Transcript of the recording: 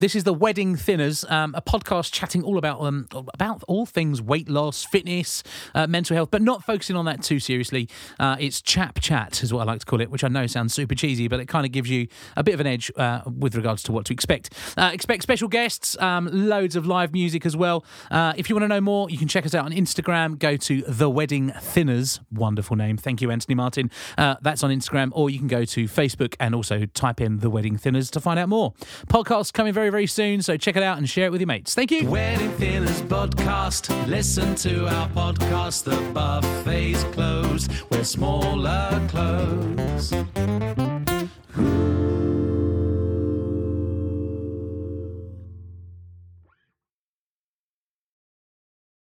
This is the Wedding Thinners, um, a podcast chatting all about um, about all things weight loss, fitness, uh, mental health, but not focusing on that too seriously. Uh, it's chap chat, is what I like to call it, which I know sounds super cheesy, but it kind of gives you a bit of an edge uh, with regards to what to expect. Uh, expect special guests, um, loads of live music as well. Uh, if you want to know more, you can check us out on Instagram. Go to the Wedding Thinners, wonderful name. Thank you, Anthony Martin. Uh, that's on Instagram, or you can go to Facebook and also type in the Wedding Thinners to find out more. Podcast coming very very, very soon. So check it out and share it with your mates. Thank you. Wedding Thinners podcast. Listen to our podcast. The buffet's closed. We're smaller clothes.